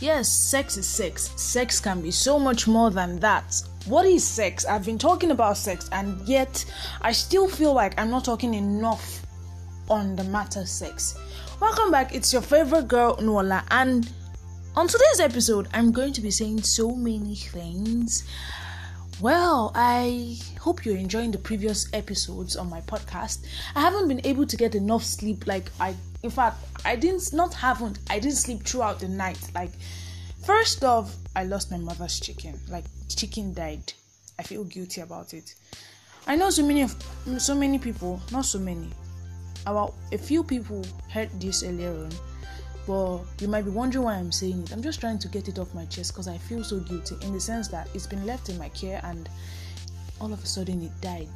Yes, sex is sex. Sex can be so much more than that. What is sex? I've been talking about sex, and yet I still feel like I'm not talking enough on the matter sex. Welcome back. It's your favorite girl, Nola, and on today's episode, I'm going to be saying so many things. Well, I hope you're enjoying the previous episodes on my podcast. I haven't been able to get enough sleep. Like I, in fact, I didn't not haven't. I didn't sleep throughout the night. Like first off, I lost my mother's chicken. Like chicken died. I feel guilty about it. I know so many so many people, not so many. About a few people heard this earlier on but you might be wondering why I'm saying it. I'm just trying to get it off my chest because I feel so guilty in the sense that it's been left in my care and all of a sudden it died.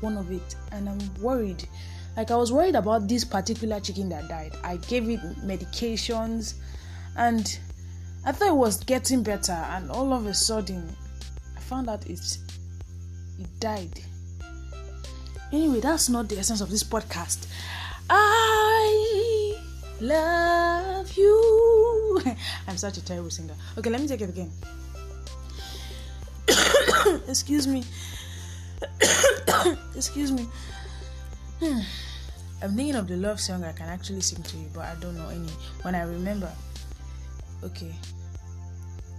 One of it, and I'm worried. Like I was worried about this particular chicken that died. I gave it medications and I thought it was getting better, and all of a sudden I found out it's it died. Anyway, that's not the essence of this podcast. I love you. I'm such a terrible singer. Okay, let me take it again. Excuse me. Excuse me. Hmm. I'm thinking of the love song I can actually sing to you, but I don't know any. When I remember, okay.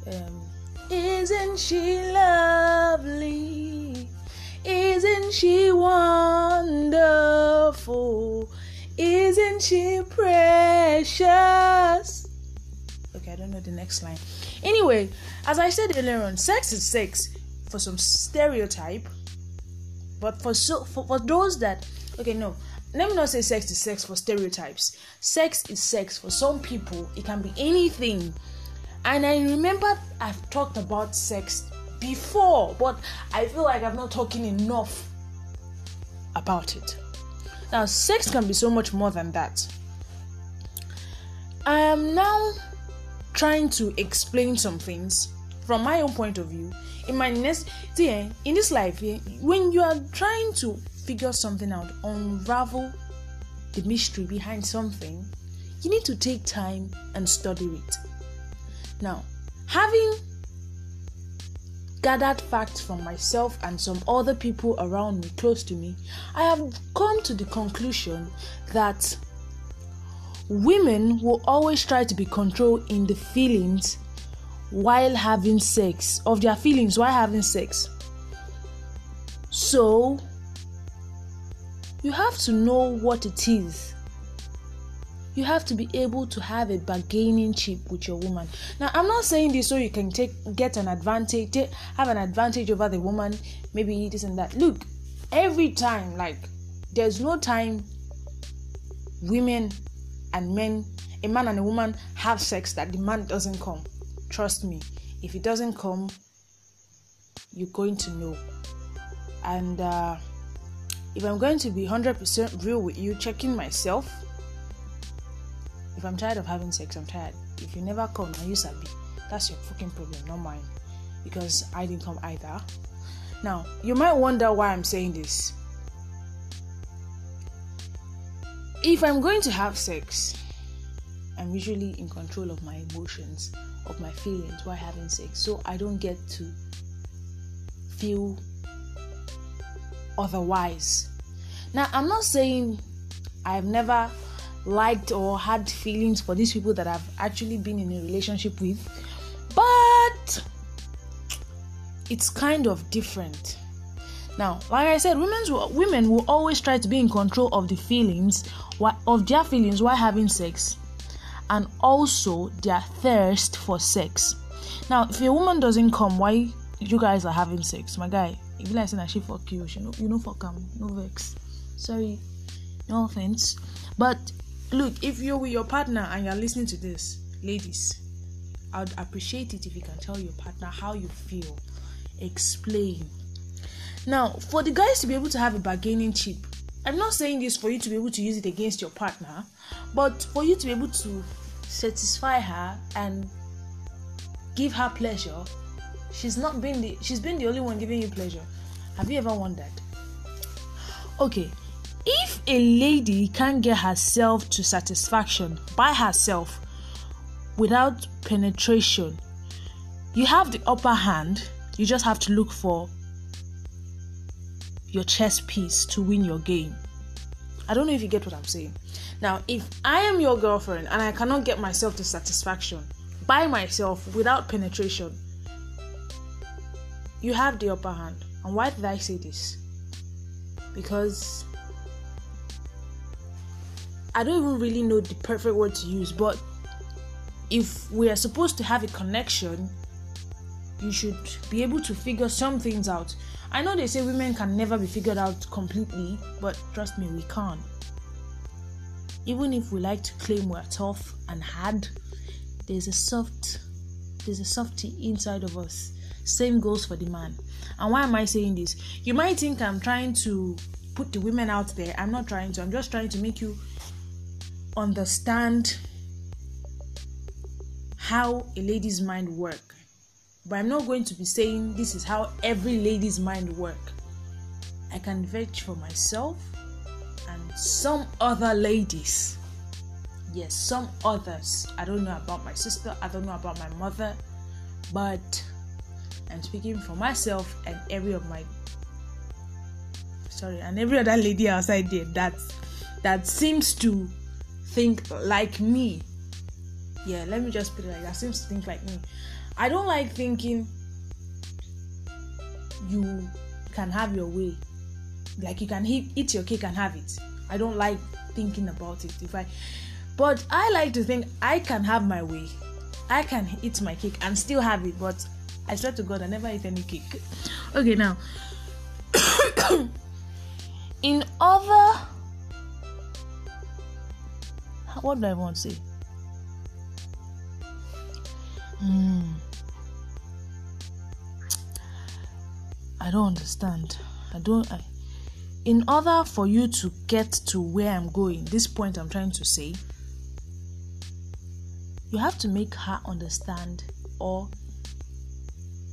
Um, isn't she lovely? Isn't she wonderful? Isn't she precious? Okay, I don't know the next line. Anyway, as I said earlier on, sex is sex for some stereotype, but for so for, for those that okay, no, let me not say sex is sex for stereotypes. Sex is sex for some people. It can be anything. And I remember I've talked about sex before, but I feel like I'm not talking enough about it. Now, sex can be so much more than that. I am now trying to explain some things from my own point of view. In my next, see, eh, in this life, eh, when you are trying to figure something out, unravel the mystery behind something, you need to take time and study it. Now, having gathered facts from myself and some other people around me close to me, I have come to the conclusion that women will always try to be controlled in the feelings while having sex, of their feelings while having sex. So, you have to know what it is you have to be able to have a bargaining chip with your woman. Now, I'm not saying this so you can take get an advantage, take, have an advantage over the woman, maybe this and that. Look, every time, like, there's no time women and men, a man and a woman have sex that the man doesn't come. Trust me, if it doesn't come, you're going to know. And uh, if I'm going to be 100% real with you, checking myself if I'm tired of having sex, I'm tired. If you never come and you sabi, that's your fucking problem, not mine. Because I didn't come either. Now, you might wonder why I'm saying this. If I'm going to have sex, I'm usually in control of my emotions, of my feelings while having sex. So I don't get to feel otherwise. Now, I'm not saying I've never liked or had feelings for these people that I've actually been in a relationship with, but it's kind of different. Now, like I said, women's women will always try to be in control of the feelings of their feelings while having sex, and also their thirst for sex. Now, if a woman doesn't come, why you guys are having sex, my guy? If you like saying that she fuck you, you know, you know fuck him, no vex. Sorry, no offense, but look if you're with your partner and you're listening to this ladies i'd appreciate it if you can tell your partner how you feel. Explain. Now for the guys to be able to have a bargaining chip i'm not saying this for you to be able to use it against your partner but for you to be able to satisfy her and give her pleasure she's not been the she's been the only one giving you pleasure have you ever wondered okay if a lady can't get herself to satisfaction by herself without penetration, you have the upper hand. You just have to look for your chess piece to win your game. I don't know if you get what I'm saying. Now, if I am your girlfriend and I cannot get myself to satisfaction by myself without penetration, you have the upper hand. And why did I say this? Because I don't even really know the perfect word to use, but if we are supposed to have a connection, you should be able to figure some things out. I know they say women can never be figured out completely, but trust me, we can. Even if we like to claim we're tough and hard, there's a soft there's a softy inside of us. Same goes for the man. And why am I saying this? You might think I'm trying to put the women out there. I'm not trying to. I'm just trying to make you understand how a lady's mind work but i'm not going to be saying this is how every lady's mind work i can vouch for myself and some other ladies yes some others i don't know about my sister i don't know about my mother but i'm speaking for myself and every of my sorry and every other lady outside there that that seems to think like me. Yeah, let me just put it like that. Seems to think like me. I don't like thinking you can have your way. Like you can eat your cake and have it. I don't like thinking about it. If I, but I like to think I can have my way. I can eat my cake and still have it. But I swear to God, I never eat any cake. Okay, now. in other what do I want to say? Hmm. I don't understand. I don't. I, in order for you to get to where I'm going, this point I'm trying to say, you have to make her understand, or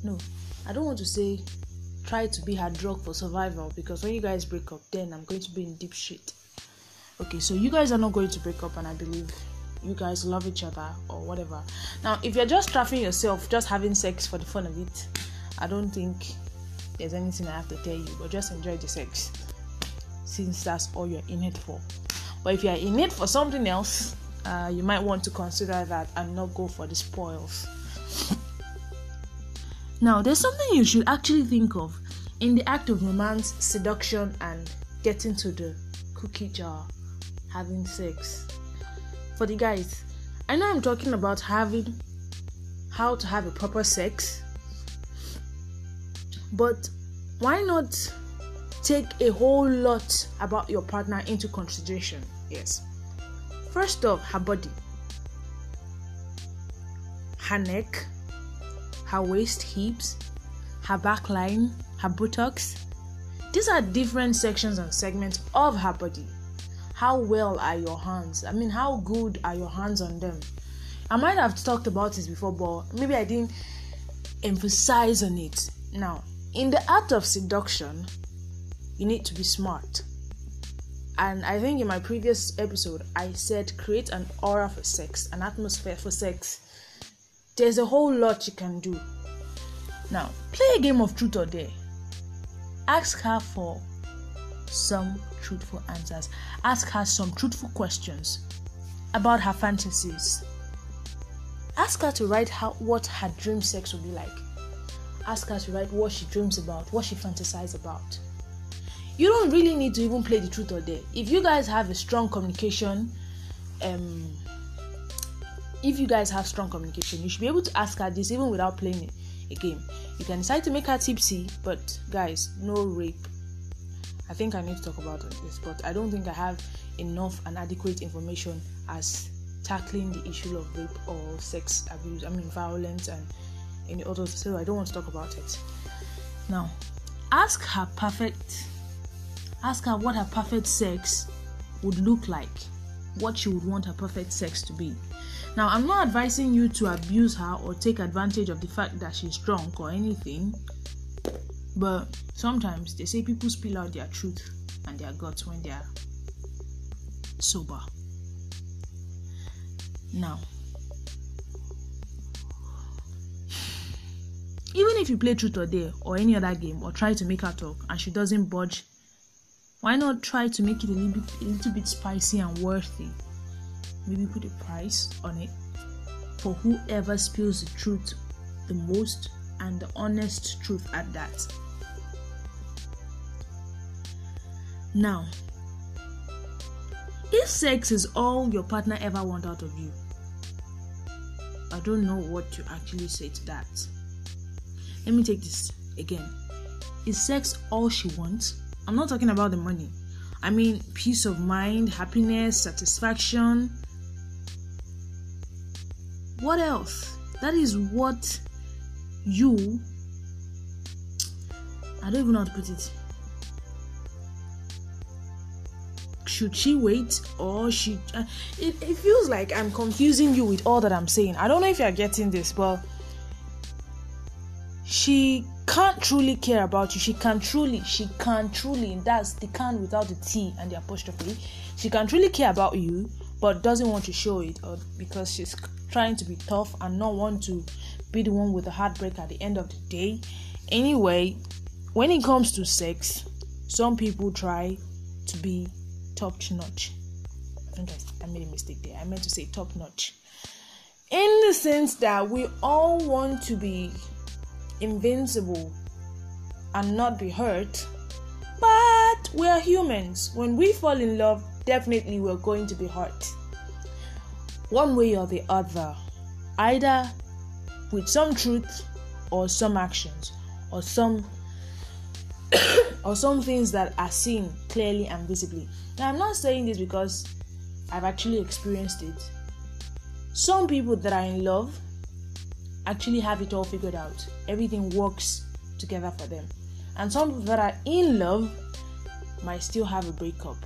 no, I don't want to say try to be her drug for survival because when you guys break up, then I'm going to be in deep shit. Okay so you guys are not going to break up and i believe you guys love each other or whatever. Now if you're just trapping yourself just having sex for the fun of it i don't think there's anything i have to tell you but just enjoy the sex since that's all you're in it for. But if you're in it for something else uh, you might want to consider that and not go for the spoils now there's something you should actually think of in the act of romance seduction and getting to the cookie jar having sex. For the guys, I know I'm talking about having how to have a proper sex, but why not take a whole lot about your partner into consideration? Yes. First off, her body, her neck, her waist, hips, her back line, her buttocks. These are different sections and segments of her body how well are your hands? I mean, how good are your hands on them? I might have talked about this before, but maybe I didn't emphasize on it. Now, in the art of seduction, you need to be smart. And I think in my previous episode, I said create an aura for sex, an atmosphere for sex. There's a whole lot you can do. Now, play a game of truth or dare. Ask her for some truthful answers. Ask her some truthful questions about her fantasies. Ask her to write how, what her dream sex would be like. Ask her to write what she dreams about, what she fantasizes about. You don't really need to even play the truth or dare. If you guys have a strong communication, um, if you guys have strong communication, you should be able to ask her this even without playing a game. You can decide to make her tipsy, but guys, no rape I think I need to talk about this, but I don't think I have enough and adequate information as tackling the issue of rape or sex abuse, I mean, violence and any others, so I don't want to talk about it. Now, ask her perfect, ask her what her perfect sex would look like, what she would want her perfect sex to be. Now, I'm not advising you to abuse her or take advantage of the fact that she's drunk or anything, but sometimes they say people spill out their truth and their guts when they are sober. Now, even if you play truth or dare or any other game or try to make her talk and she doesn't budge, why not try to make it a little bit, a little bit spicy and worthy? Maybe put a price on it for whoever spills the truth the most and the honest truth at that now if sex is all your partner ever want out of you i don't know what to actually say to that let me take this again. Is sex all she wants? I'm not talking about the money. I mean, peace of mind, happiness, satisfaction. What else? That is what you. I don't even know how to put it. Should she wait or she? Uh, it, it feels like I'm confusing you with all that I'm saying. I don't know if you're getting this, but she can't truly care about you. She can truly, she can truly, that's the can without the T and the apostrophe. She can truly care about you, but doesn't want to show it, or because she's trying to be tough and not want to be the one with the heartbreak at the end of the day. Anyway, when it comes to sex, some people try to be top notch. I think I, I made a mistake there. I meant to say top notch. In the sense that we all want to be invincible and not be hurt. But we are humans. When we fall in love, definitely we're going to be hurt. One way or the other. Either with some truth or some actions or some or some things that are seen clearly and visibly. Now I'm not saying this because I've actually experienced it. Some people that are in love actually have it all figured out. Everything works together for them. And some that are in love might still have a breakup.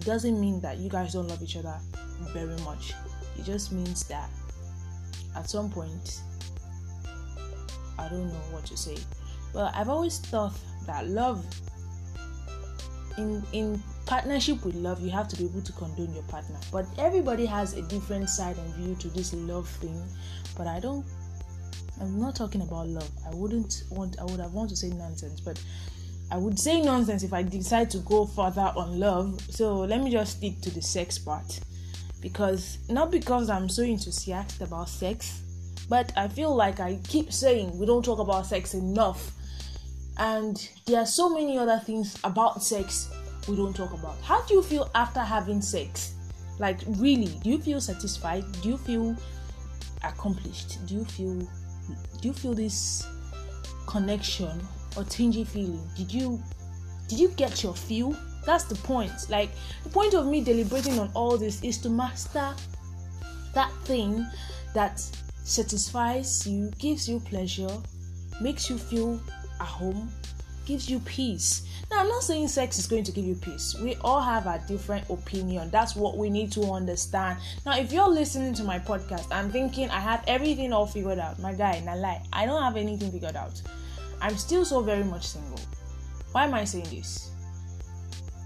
It doesn't mean that you guys don't love each other very much. It just means that at some point, I don't know what to say. But I've always thought that love in in partnership with love you have to be able to condone your partner but everybody has a different side and view to this love thing but i don't I'm not talking about love. I wouldn't want I would have want to say nonsense, but I would say nonsense if I decide to go further on love. So let me just stick to the sex part. Because not because I'm so enthusiastic about sex, but I feel like I keep saying we don't talk about sex enough. And there are so many other things about sex we don't talk about. How do you feel after having sex? Like really, do you feel satisfied? Do you feel accomplished? Do you feel do you feel this connection or tingy feeling? Did you did you get your feel? That's the point. Like the point of me deliberating on all this is to master that thing that satisfies you, gives you pleasure, makes you feel at home, gives you peace. Now, I'm not saying sex is going to give you peace. We all have a different opinion. That's what we need to understand. Now, if you're listening to my podcast I'm thinking I have everything all figured out, my guy, na lie, I don't have anything figured out. I'm still so very much single. Why am I saying this?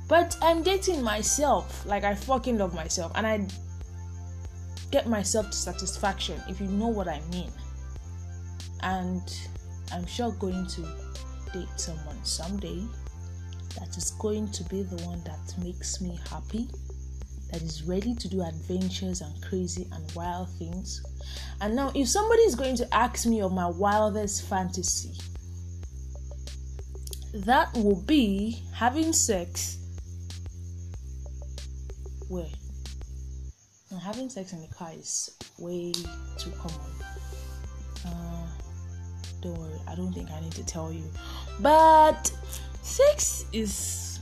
But I'm dating myself. Like I fucking love myself, and I get myself to satisfaction. If you know what I mean. And I'm sure going to date someone someday that is going to be the one that makes me happy, that is ready to do adventures and crazy and wild things. And now, if somebody is going to ask me of my wildest fantasy, that will be having sex. Where? And having sex in the car is way too common. Uh, don't worry, I don't think I need to tell you. But sex is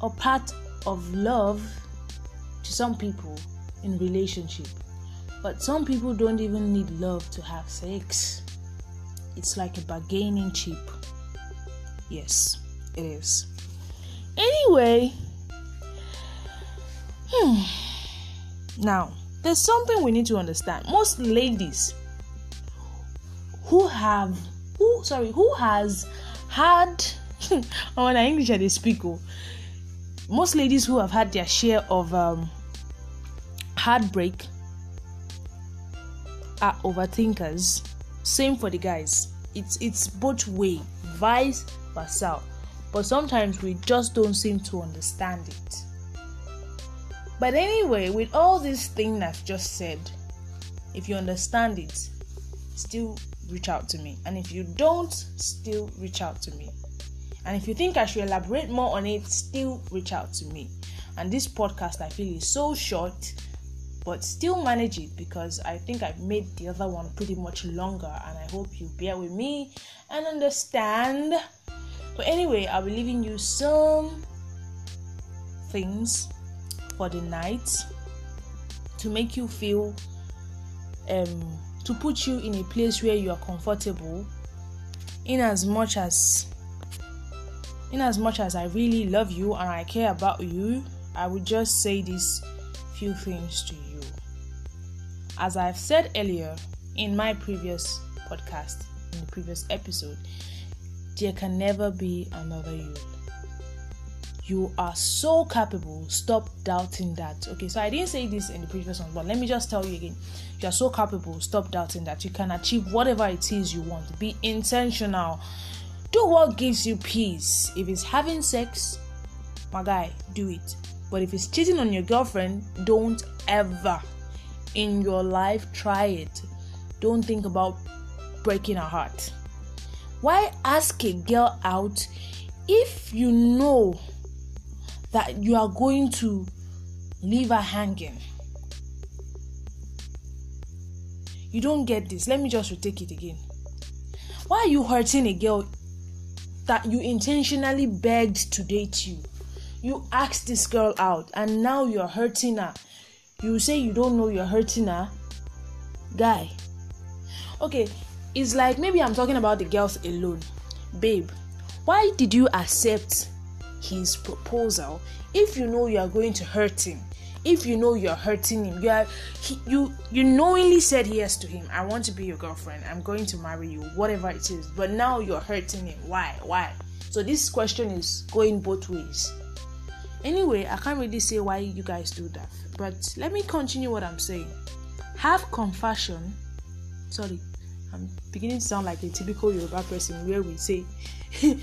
a part of love to some people in relationship. But some people don't even need love to have sex. It's like a bargaining chip. Yes, it is. Anyway, hmm. now there's something we need to understand. Most ladies who have who sorry who has had oh in english i dey speak oh most ladies who have had their share of um, heartbreak are overthinkers same for the guys it's it's both way vice versa but sometimes we just don't seem to understand it. But anyway with all these things i've just said if you understand it still reach out to me. And if you don't still reach out to me. And if you think i should elaborate more on it still reach out to me. And this podcast i feel is so short but still manage it because I think I've made the other one pretty much longer. And I hope you bear with me and understand. But anyway, I'll be leaving you some things for the night to make you feel um to put you in a place where you are comfortable in as much as in as much as I really love you and I care about you, I would just say these few things to you. As I've said earlier in my previous podcast, in the previous episode, there can never be another you. You are so capable. Stop doubting that. Okay, so I didn't say this in the previous one, but let me just tell you again. You are so capable. Stop doubting that you can achieve whatever it is you want. Be intentional. Do what gives you peace. If it's having sex, my guy, do it. But if it's cheating on your girlfriend, don't ever in your life, try it. Don't think about breaking her heart. Why ask a girl out if you know that you are going to leave her hanging? You don't get this. Let me just retake it again. Why are you hurting a girl that you intentionally begged to date you? You asked this girl out and now you're hurting her you say you don't know you're hurting her guy okay it's like maybe i'm talking about the girls alone. Babe why did you accept his proposal if you know you are going to hurt him? If you know you're hurting him you are he, you you knowingly said yes to him. I want to be your girlfriend. I'm going to marry you whatever it is. But now you're hurting him. Why? Why? So this question is going both ways. Anyway i can't really say why you guys do that. But let me continue what I'm saying. Have compassion. Sorry, I'm beginning to sound like a typical Yoruba person where we say.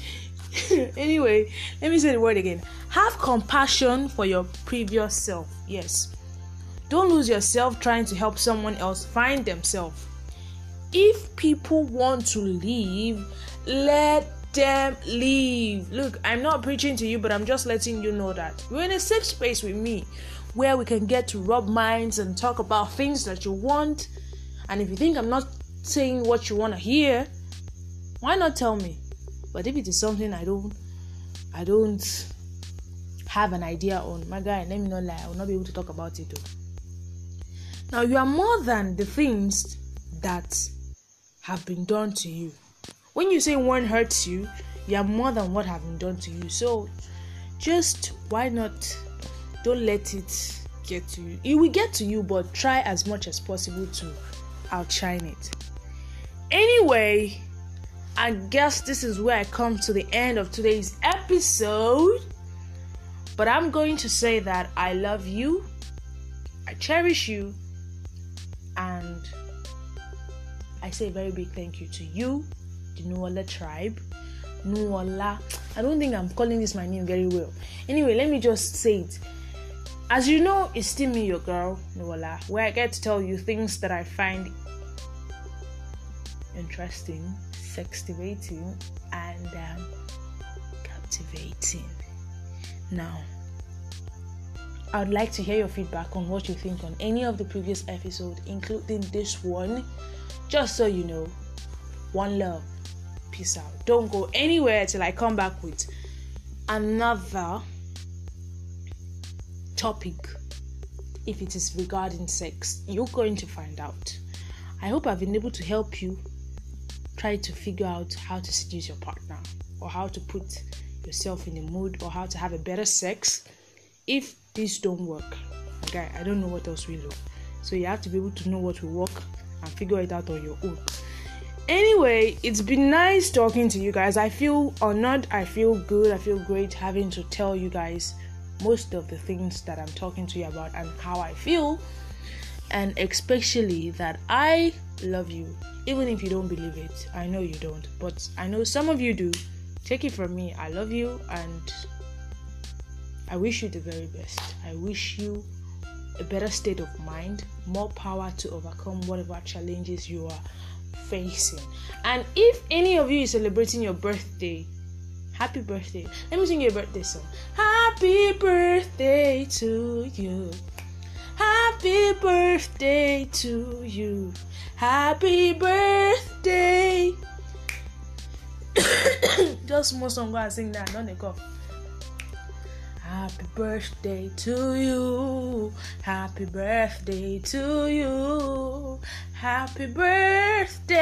anyway, let me say the word again. Have compassion for your previous self. Yes. Don't lose yourself trying to help someone else find themselves. If people want to leave, let them leave. Look, I'm not preaching to you, but I'm just letting you know that you're in a safe space with me where we can get to rub minds and talk about things that you want. And if you think I'm not saying what you want to hear, why not tell me? But if it is something I don't, I don't have an idea on, my guy, let me not lie, I will not be able to talk about it. Though. Now you are more than the things that have been done to you. When you say one hurts you, you are more than what have been done to you. So just why not don't let it get to you. It will get to you, but try as much as possible to outshine it. Anyway, I guess this is where I come to the end of today's episode. But I'm going to say that I love you, I cherish you, and I say a very big thank you to you, the Nuola tribe. Nuola. I don't think I'm calling this my name very well. Anyway, let me just say it. As you know, it's still me, your girl, Nuala, where I get to tell you things that I find interesting, sextivating, and um, captivating. Now, I'd like to hear your feedback on what you think on any of the previous episodes, including this one. Just so you know, one love. Peace out. Don't go anywhere till I come back with another topic if it is regarding sex. You're going to find out. I hope I've been able to help you try to figure out how to seduce your partner or how to put yourself in a mood or how to have a better sex if this don't work. Okay, I don't know what else will work. So you have to be able to know what will work and figure it out on your own. Anyway, it's been nice talking to you guys. I feel honored, I feel good, I feel great having to tell you guys most of the things that I'm talking to you about and how I feel. And especially that I love you, even if you don't believe it. I know you don't, but I know some of you do. Take it from me, I love you and I wish you the very best. I wish you a better state of mind, more power to overcome whatever challenges you are facing. And if any of you is celebrating your birthday, happy birthday. Let me sing you a birthday song. Happy birthday to you. Happy birthday to you. Happy birthday. Just more song go and sing that, don't they go? Happy birthday to you. Happy birthday to you. Happy birthday.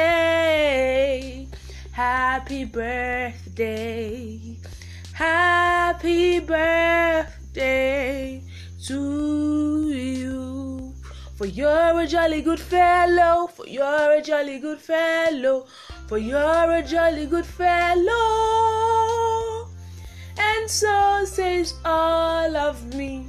Happy birthday. Happy birthday to you. For you're a jolly good fellow. For you're a jolly good fellow. For you're a jolly good fellow. And so says all of me.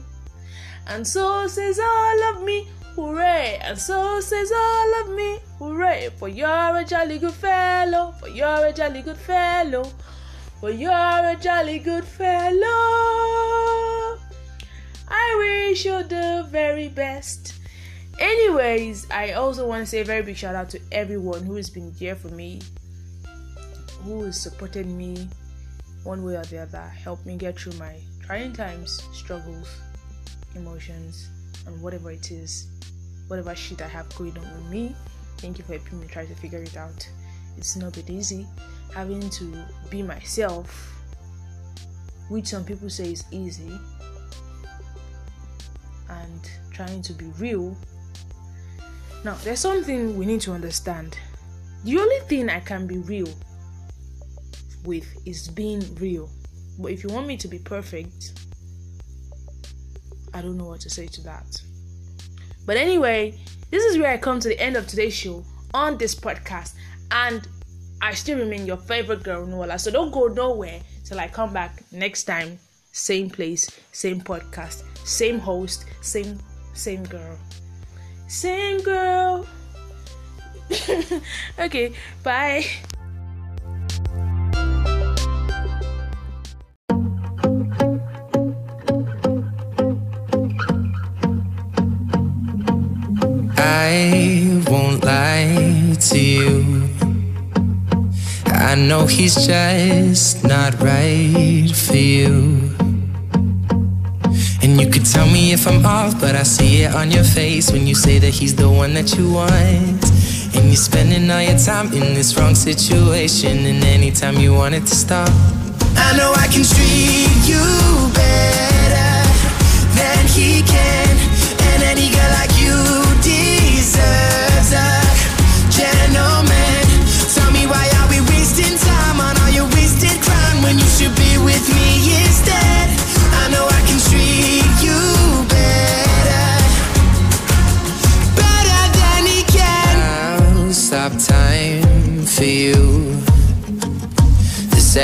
And so says all of me. Hooray! And so says all of me. Hooray! For you're a jolly good fellow. For you're a jolly good fellow. For you're a jolly good fellow. I wish you the very best. Anyways, I also want to say a very big shout out to everyone who has been there for me, who has supported me one way or the other, helped me get through my trying times, struggles, emotions, and whatever it is, whatever shit I have going on with me. Thank you for helping me try to figure it out. It's not been easy having to be myself, which some people say is easy, and trying to be real. Now, there's something we need to understand. The only thing I can be real with is being real. But if you want me to be perfect, I don't know what to say to that. But anyway, this is where I come to the end of today's show on this podcast. And I still remain your favorite girl, Nuala. So don't go nowhere till I come back next time. Same place, same podcast, same host, same same girl. Same girl. okay, bye. I won't lie to you. I know he's just not right for you. And you could tell me if I'm off, but I see it on your face when you say that he's the one that you want. You're spending all your time in this wrong situation, and anytime you want it to stop, I know I can treat you better than he can. And any girl like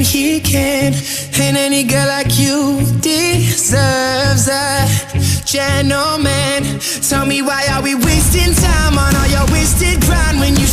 he can. And any girl like you deserves a gentleman. Tell me why are we wasting time on all your wasted grind when you